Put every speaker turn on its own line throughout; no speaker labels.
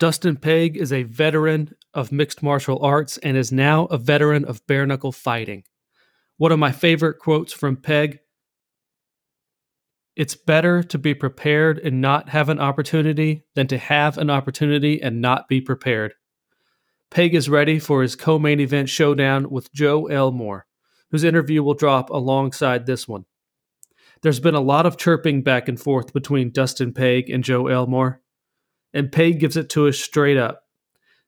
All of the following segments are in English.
Dustin Pague is a veteran of mixed martial arts and is now a veteran of bare knuckle fighting. One of my favorite quotes from Pague It's better to be prepared and not have an opportunity than to have an opportunity and not be prepared. Pague is ready for his co main event showdown with Joe Elmore, whose interview will drop alongside this one. There's been a lot of chirping back and forth between Dustin Pague and Joe Elmore, and Pague gives it to us straight up,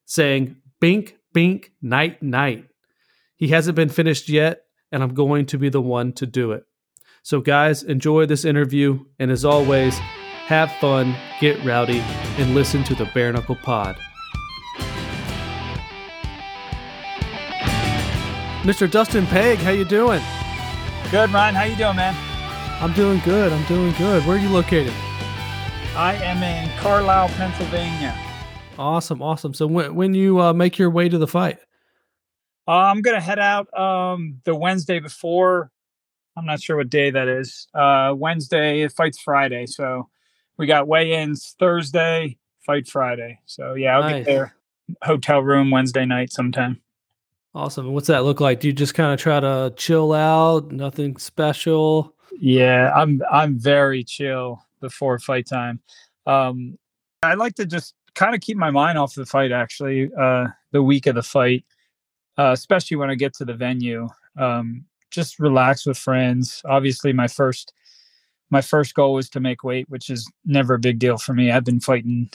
saying, Bink, bink, night, night. He hasn't been finished yet, and I'm going to be the one to do it. So, guys, enjoy this interview, and as always, have fun, get rowdy, and listen to the Bare Knuckle Pod. Mr. Dustin Pague, how you doing?
Good, Ryan. How you doing, man?
I'm doing good. I'm doing good. Where are you located?
I am in Carlisle, Pennsylvania.
Awesome, awesome. So when when you uh, make your way to the fight,
uh, I'm gonna head out um, the Wednesday before. I'm not sure what day that is. Uh, Wednesday, it fights Friday, so we got weigh-ins Thursday, fight Friday. So yeah, I'll
Nice.
get there. Hotel room Wednesday night sometime.
awesome. What's that look like? Do you just kind of try to chill out? Nothing special.
Yeah, I'm I'm very chill before fight time. Um, I like to just kind of keep my mind off the fight. Actually, uh, the week of the fight, uh, especially when I get to the venue, um, just relax with friends. Obviously, my first my first goal was to make weight, which is never a big deal for me. I've been fighting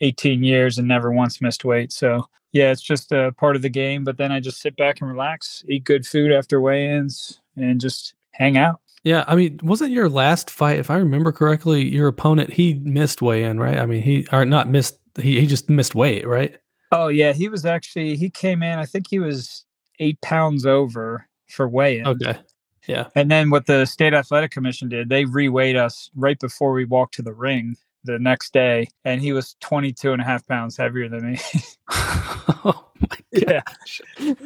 18 years and never once missed weight. So yeah, it's just a part of the game. But then I just sit back and relax, eat good food after weigh-ins, and just hang out.
Yeah, I mean, wasn't your last fight, if I remember correctly, your opponent he missed weigh in, right? I mean, he or not missed, he he just missed weight, right?
Oh yeah, he was actually he came in. I think he was eight pounds over for weigh-in.
Okay. Yeah.
And then what the state athletic commission did, they reweighed us right before we walked to the ring the next day, and he was 22 and a half pounds heavier than me.
oh my
Yeah.
gosh.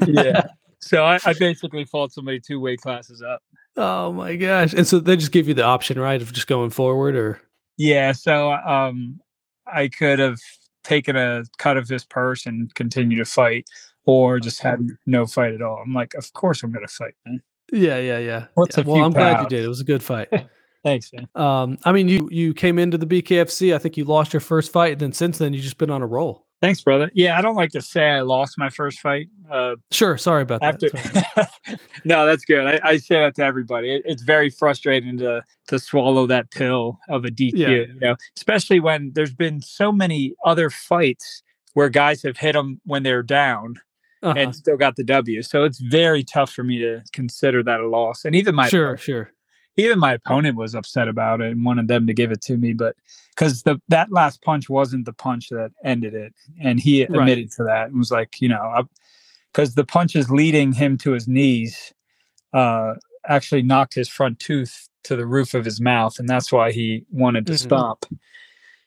yeah. So I, I basically fought somebody two weight classes up.
Oh my gosh. And so they just give you the option, right, of just going forward or
Yeah. So um, I could have taken a cut of his purse and continue to fight, or just had no fight at all. I'm like, of course I'm going to fight, man.
Yeah, yeah, yeah.
What's
yeah. well, I'm glad you did. It was a good fight.
Thanks, man.
Um, I mean, you you came into the BKFC. I think you lost your first fight, and then since then you've just been on a roll.
Thanks, brother. Yeah, I don't like to say I lost my first fight. Uh,
Sure. Sorry about
after
that. Sorry.
no that's good I, I say that to everybody it, it's very frustrating to to swallow that pill of a dq
Yeah.
you know especially when there's been so many other fights where guys have hit them when they're down
Uh-huh.
and still got the w so it's very tough for me to consider that a loss and even my
sure, sure.
Even my opponent was upset about it and wanted them to give it to me but because the that last punch wasn't the punch that ended it and he
Right.
admitted to that and was like you know because the punches leading him to his knees uh actually knocked his front tooth to the roof of his mouth and that's why he wanted to
Mhm.
stop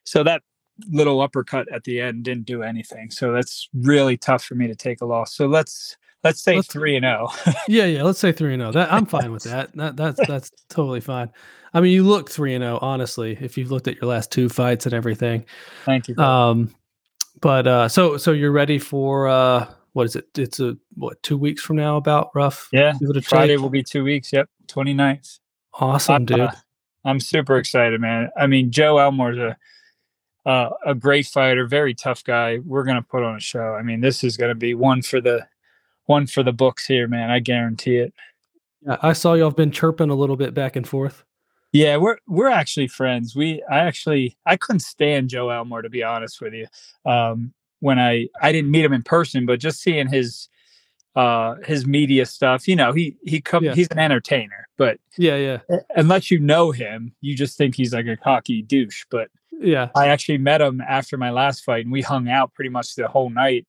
so that little uppercut at the end didn't do anything so that's really tough for me to take a loss so let's let's say
Let's-
three and oh
Yeah, yeah. Let's say three and zero. That I'm fine with that. That that's that's totally fine. I mean, you look three and zero. Honestly, if you've looked at your last two fights and everything.
thank you.
Um, but uh, so so you're ready for uh, what is it? It's a what two weeks from now? About rough.
yeah
Give it a
friday
take?
will be two weeks yep 29th
Awesome,
I'm,
dude.
uh, I'm super excited, man. I mean, Joe Elmore's a uh, a great fighter, very tough guy. We're gonna put on a show. I mean, this is gonna be one for the one for the books here, man. I guarantee it.
I saw y'all have been chirping a little bit back and forth.
Yeah, we're we're actually friends. We I actually I couldn't stand Joe Elmore to be honest with you. Um, when I I didn't meet him in person, but just seeing his uh his media stuff, you know, he he come
Yeah.
he's an entertainer, but
Yeah, yeah,
unless you know him, you just think he's like a cocky douche. But
yeah.
I actually met him after my last fight, and we hung out pretty much the whole night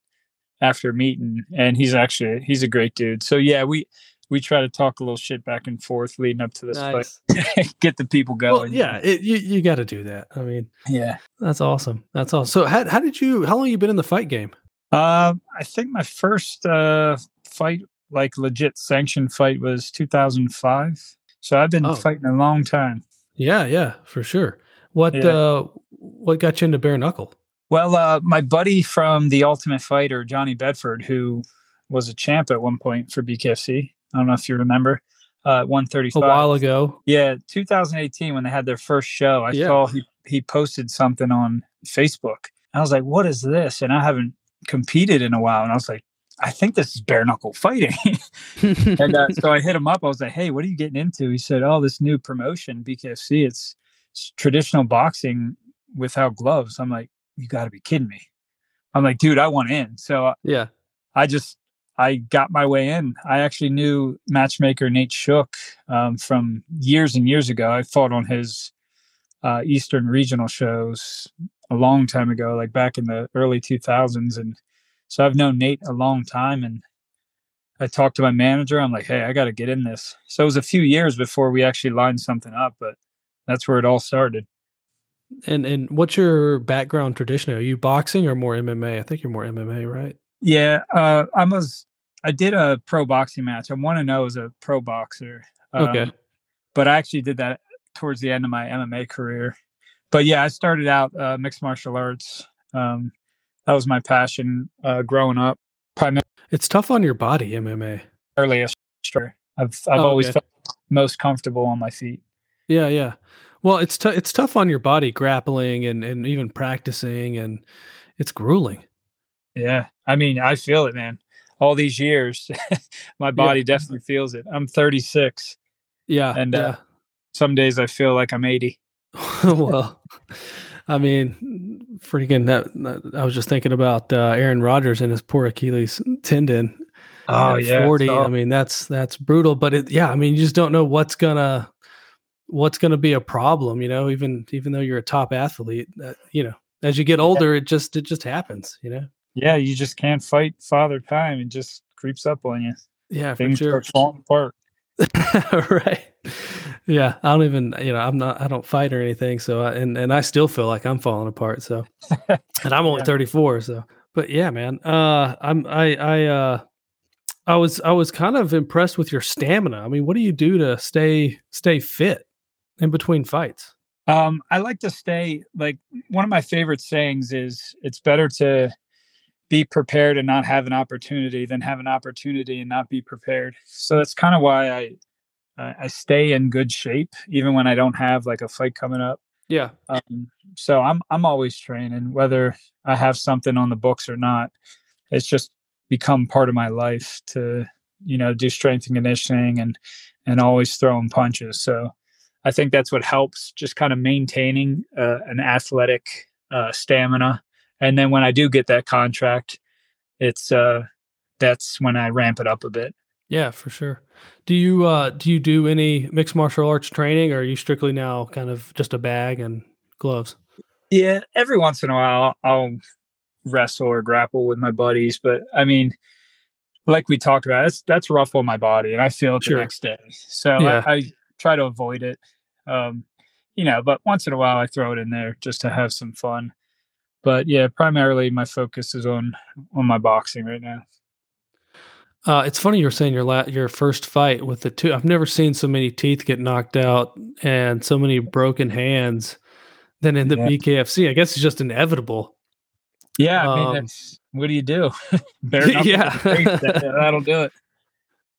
after meeting. And he's actually he's a great dude. So yeah, we we try to talk a little shit back and forth leading up to this
Nice.
fight, get the people going Well,
yeah, it, you you got to do that. I mean,
yeah.
that's awesome. That's awesome. So how how did you? How long you been in the fight game?
Um, I think my first uh fight, like legit sanctioned fight, was 2005. So I've been
Oh.
fighting a long time.
Yeah, yeah, for sure. What
Yeah.
uh what got you into bare knuckle?
Well, uh, my buddy from the Ultimate Fighter, Johnny Bedford, who was a champ at one point for BKFC. I don't know if you remember. Uh, 135.
A while ago.
Yeah, 2018 when they had their first show. I
Yeah.
saw he, he posted something on Facebook. I was like, what is this? And I haven't competed in a while. And I was like, I think this is bare knuckle fighting. and uh, so I hit him up. I was like, hey, what are you getting into? He said, oh, this new promotion, BKFC. It's, it's traditional boxing without gloves. I'm like, you got to be kidding me. I'm like, dude, I want in. So
yeah.
I just I got my way in. I actually knew matchmaker Nate Shook um, from years and years ago. I fought on his uh, Eastern regional shows a long time ago, like back in the early 2000s, and so I've known Nate a long time. And I talked to my manager. I'm like, hey, I got to get in this. So it was a few years before we actually lined something up, but that's where it all started.
And and what's your background traditionally? Are you boxing or more MMA? I think you're more MMA, right?
Yeah, uh, I was. I did a pro boxing match. I want to know as a pro boxer. Um,
Okay.
but I actually did that towards the end of my MMA career. But yeah, I started out uh, mixed martial arts. Um, that was my passion uh, growing up. Primarily
It's tough on your body, MMA.
striker. I've I've
Oh,
always
okay.
felt most comfortable on my feet.
Yeah, yeah. Well, it's t- it's tough on your body grappling and and even practicing and it's grueling.
Yeah, I mean, I feel it, man. All these years, my body definitely feels it. I'm 36.
Yeah.
And, uh, Some days I feel like I'm 80.
well, I mean, freaking that, I was just thinking about uh, Aaron Rodgers and his poor Achilles tendon.
Oh,
at 40.
so-
I mean, that's that's brutal, but it yeah, I mean, you just don't know what's to what's going to be a problem, you know, even even though you're a top athlete, that, you know, as you get older it just it just happens, you know.
yeah, you just can't fight father time. It just creeps up on you.
Yeah,
Things
sure.
start falling apart.
right. Yeah, I don't even, you know, I'm not, I don't fight or anything. So, I, and and I still feel like I'm falling apart. So, and I'm only
Yeah.
34. So, but yeah, man, uh, I'm, I, I, uh, I was, I was kind of impressed with your stamina. I mean, what do you do to stay, stay fit in between fights?
Um, I like to stay like one of my favorite sayings is it's better to be prepared and not have an opportunity than have an opportunity and not be prepared. So that's kind of why I I I stay in good shape even when I don't have like a fight coming up.
Yeah.
Um, so I'm I'm always training whether I have something on the books or not. It's just become part of my life to you know do strength and conditioning and and always throwing punches. So I think that's what helps just kind of maintaining uh, an athletic uh, stamina. And then when I do get that contract, it's uh, that's when I ramp it up a bit.
Yeah, for sure. Do you, uh, do you do any mixed martial arts training or are you strictly now kind of just a bag and gloves?
Yeah, every once in a while I'll wrestle or grapple with my buddies, but I mean, like we talked about, that's that's rough on my body, and I feel it
Sure.
the next day. So
Yeah.
I, I try to avoid it. Um, you know, but once in a while I throw it in there just to have some fun. But yeah, primarily my focus is on on my boxing right now.
Uh, it's funny you're saying your la- your first fight with the two. I've never seen so many teeth get knocked out and so many broken hands than in the
Yeah.
BKFC. I guess it's just inevitable.
Yeah, I mean,
Um,
that's what do you do?
Yeah.
in the face, that, that'll do it.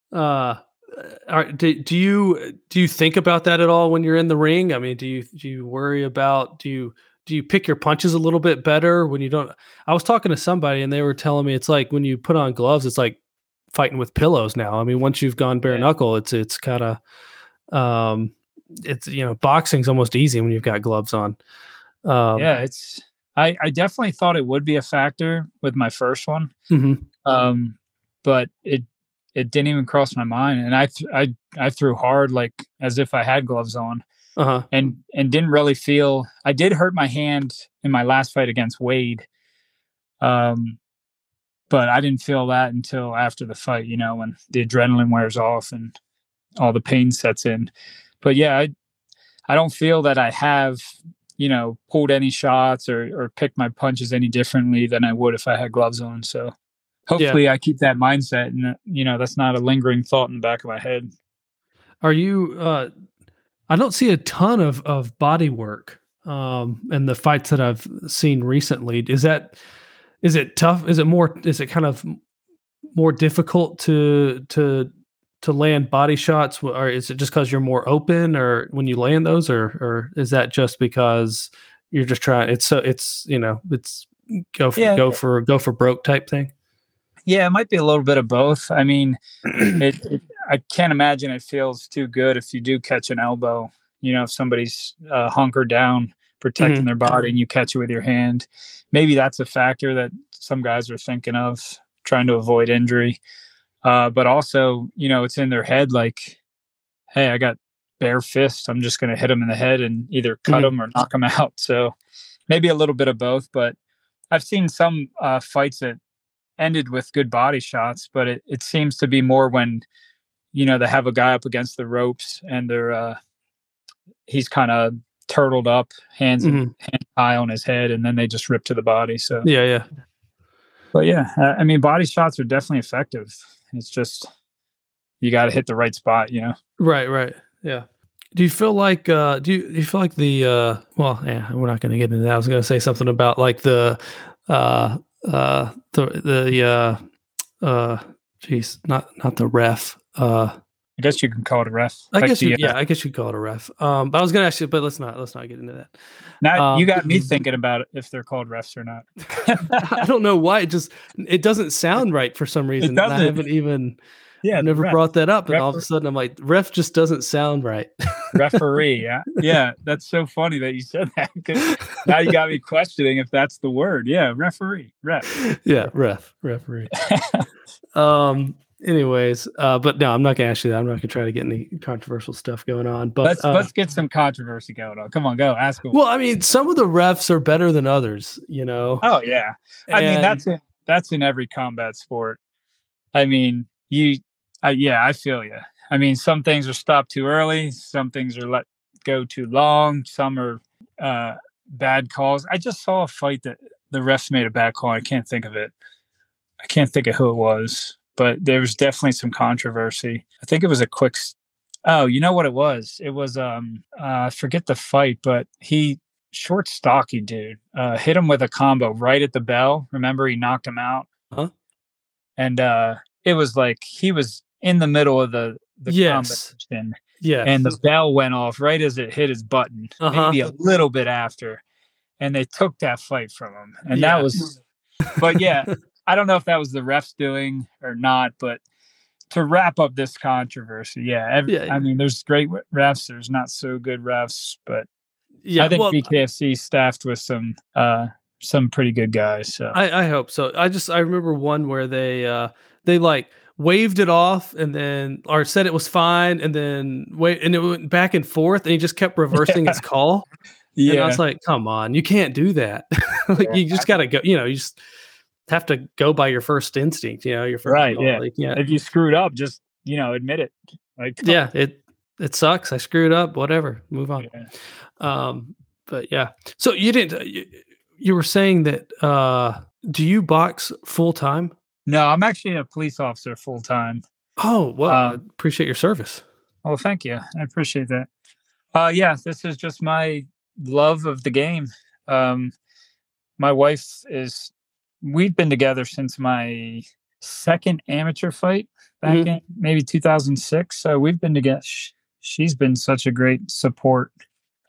Uh, are, do, do you do you think about that at all when you're in the ring? I mean, do you do you worry about do you do you pick your punches a little bit better when you don't? I was talking to somebody and they were telling me it's like when you put on gloves, it's like fighting with pillows now. I mean, once you've gone bare
Yeah.
knuckle, it's it's kind of um, it's you know boxing's almost easy when you've got gloves on. Um,
yeah, it's. I I definitely thought it would be a factor with my first one.
mhm.
um but it it didn't even cross my mind and i th- i i threw hard like as if i had gloves on
uh-huh.
and and didn't really feel i did hurt my hand in my last fight against wade um but i didn't feel that until after the fight you know when the adrenaline wears off and all the pain sets in but yeah i i don't feel that i have you know pulled any shots or or picked my punches any differently than i would if i had gloves on so hopefully i keep that mindset and you know that's not a lingering thought in the back of my head
Are you? Uh, I don't see a ton of of body work um, and the fights that I've seen recently. Is that is it tough? Is it more? Is it kind of more difficult to to to land body shots, or is it just because you're more open, or when you land those, or or is that just because you're just trying? It's so it's you know it's go for, yeah. go for go for broke type thing.
Yeah, it might be a little bit of both. I mean, it, it, I can't imagine it feels too good if you do catch an elbow. You know, if somebody's uh, hunkered down protecting mm-hmm. their body and you catch it with your hand, maybe that's a factor that some guys are thinking of trying to avoid injury. Uh, but also, you know, it's in their head like, hey, I got bare fists. I'm just going to hit them in the head and either cut mm-hmm. them or knock them out. So maybe a little bit of both. But I've seen some uh, fights that ended with good body shots, but it, it seems to be more when, you know, they have a guy up against the ropes and they're, uh, he's kind of turtled up, hands, mm-hmm. hand high on his head, and then they just rip to the body. So,
yeah, yeah.
But yeah, I mean, body shots are definitely effective. It's just, you got to hit the right spot, you know?
Right, right. Yeah. Do you feel like uh do you, do you feel like the uh well yeah we're not going to get into that I was going to say something about like the uh uh the the uh uh jeez not not the ref uh
I guess you can call it a ref.
I like guess the, you, yeah, I guess you call it a ref. Um, but I was gonna ask you, but let's not let's not get into that.
Now um, you got me thinking about if they're called refs or not.
I don't know why it just it doesn't sound right for some reason. I haven't even yeah, never ref. brought that up, and all of a sudden I'm like, ref just doesn't sound right.
Referee, yeah, yeah, that's so funny that you said that. now you got me questioning if that's the word. Yeah, referee, ref.
Yeah, ref, referee. um. Anyways, uh, but no, I'm not gonna ask you that. I'm not gonna try to get any controversial stuff going on. But
let's
uh,
let's get some controversy going on. Come on, go ask them.
Well, I mean, some of the refs are better than others. You know.
Oh yeah, I and, mean that's in, that's in every combat sport. I mean, you uh, yeah, I feel you. I mean, some things are stopped too early, some things are let go too long, some are uh, bad calls. I just saw a fight that the refs made a bad call. I can't think of it. I can't think of who it was, but there was definitely some controversy. I think it was a quick. Oh, you know what it was? It was um uh, I forget the fight, but he short stocky dude uh, hit him with a combo right at the bell. Remember, he knocked him out.
Huh?
And uh, it was like he was in the middle of the the
yes.
combination.
Yeah.
And the bell went off right as it hit his button, uh-huh. maybe a little bit after. And they took that fight from him. And yeah. that was but yeah, I don't know if that was the refs doing or not, but to wrap up this controversy, yeah, every, yeah, I mean, there's great refs, there's not so good refs, but yeah, I think well, BKFC staffed with some uh some pretty good guys. So
I, I hope so. I just I remember one where they uh they like waved it off and then or said it was fine and then wait and it went back and forth and he just kept reversing yeah. his call. Yeah. And I was like, come on, you can't do that. like yeah. you just gotta go, you know, you just have to go by your first instinct, you know, your first
right. Yeah. Like, yeah. If you screwed up, just you know, admit it. Like
yeah, it it sucks. I screwed up, whatever. Move on. Yeah. Um, but yeah. So you didn't you, you were saying that uh do you box full time?
No, I'm actually a police officer full time.
Oh, well, uh, appreciate your service.
Oh, thank you. I appreciate that. Uh, yeah, this is just my love of the game. Um, my wife is, we've been together since my second amateur fight back mm-hmm. in maybe 2006. So we've been together. She's been such a great support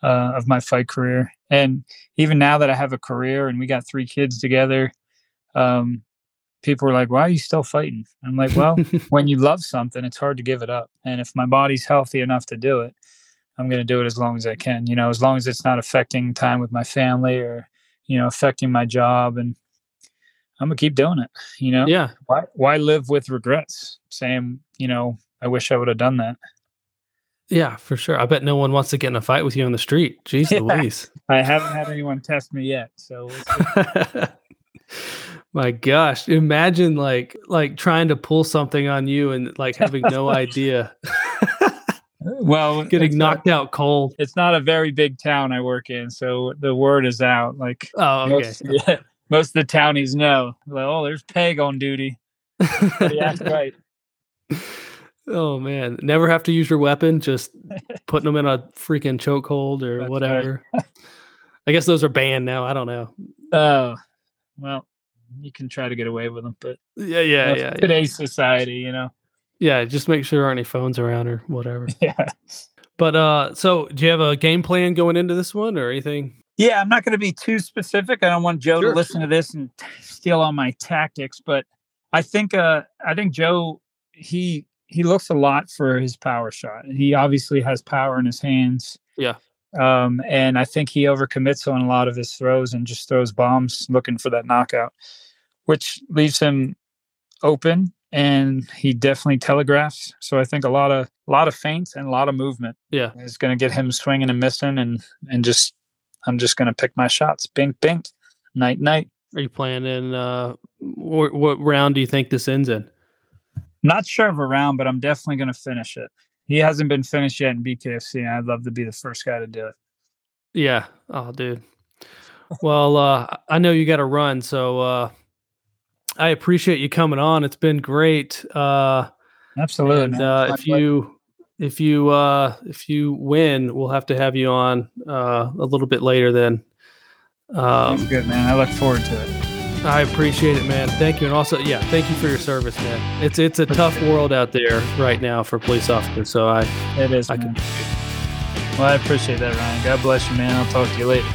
uh, of my fight career. And even now that I have a career and we got three kids together, um, people were like, why are you still fighting? I'm like, well, when you love something, it's hard to give it up. And if my body's healthy enough to do it, I'm going to do it as long as I can, you know, as long as it's not affecting time with my family or, you know, affecting my job. And I'm going to keep doing it, you know?
Yeah.
Why, why live with regrets saying, you know, I wish I would have done that.
Yeah, for sure. I bet no one wants to get in a fight with you on the street. Jeez yeah. Louise.
I haven't had anyone test me yet. So we'll
My gosh, imagine like like trying to pull something on you and like having no idea.
well,
getting knocked out cold.
It's not a very big town I work in, so the word is out. Like
oh, okay.
most, yeah, most of the townies know. Like, oh, there's Pague on duty. yeah, right.
Oh man, never have to use your weapon. Just putting them in a freaking chokehold or That's whatever. Right. I guess those are banned now. I don't know.
Oh, well, you can try to get away with them, but
Yeah, yeah,
uh,
yeah,
today's society, you know.
yeah. Just make sure there aren't any phones around or whatever.
Yeah.
But uh, so do you have a game plan going into this one or anything?
Yeah, I'm not going to be too specific. I don't want Joe
Sure.
to listen to this and steal all my tactics, but I think uh I think Joe he he looks a lot for his power shot. He obviously has power in his hands.
Yeah.
Um and I think he overcommits on a lot of his throws and just throws bombs looking for that knockout, which leaves him open and he definitely telegraphs. So I think a lot of a lot of feints and a lot of movement
Yeah.
is going to get him swinging and missing and and just I'm just going to pick my shots. Bink bink. Night night.
Are you planning? Uh, what, what round do you think this ends in?
Not sure of a round, but I'm definitely going to finish it. He hasn't been finished yet in BKFC, and I'd love to be the first guy to do it.
Yeah. Oh, dude. Well, uh, I know you got to run, so uh, I appreciate you coming on. It's been great. Uh,
Absolutely.
and uh, if you if you uh, if you win, we'll have to have you on uh, a little bit later. Then um,
good, man. I look forward to it.
I appreciate it, man. Thank you, and also yeah, thank you for your service, man. It's it's a tough world out there right now for police officers. So I
It is,
I
man.
can
Well, I appreciate that, Ryan. God bless you, man. I'll talk to you later.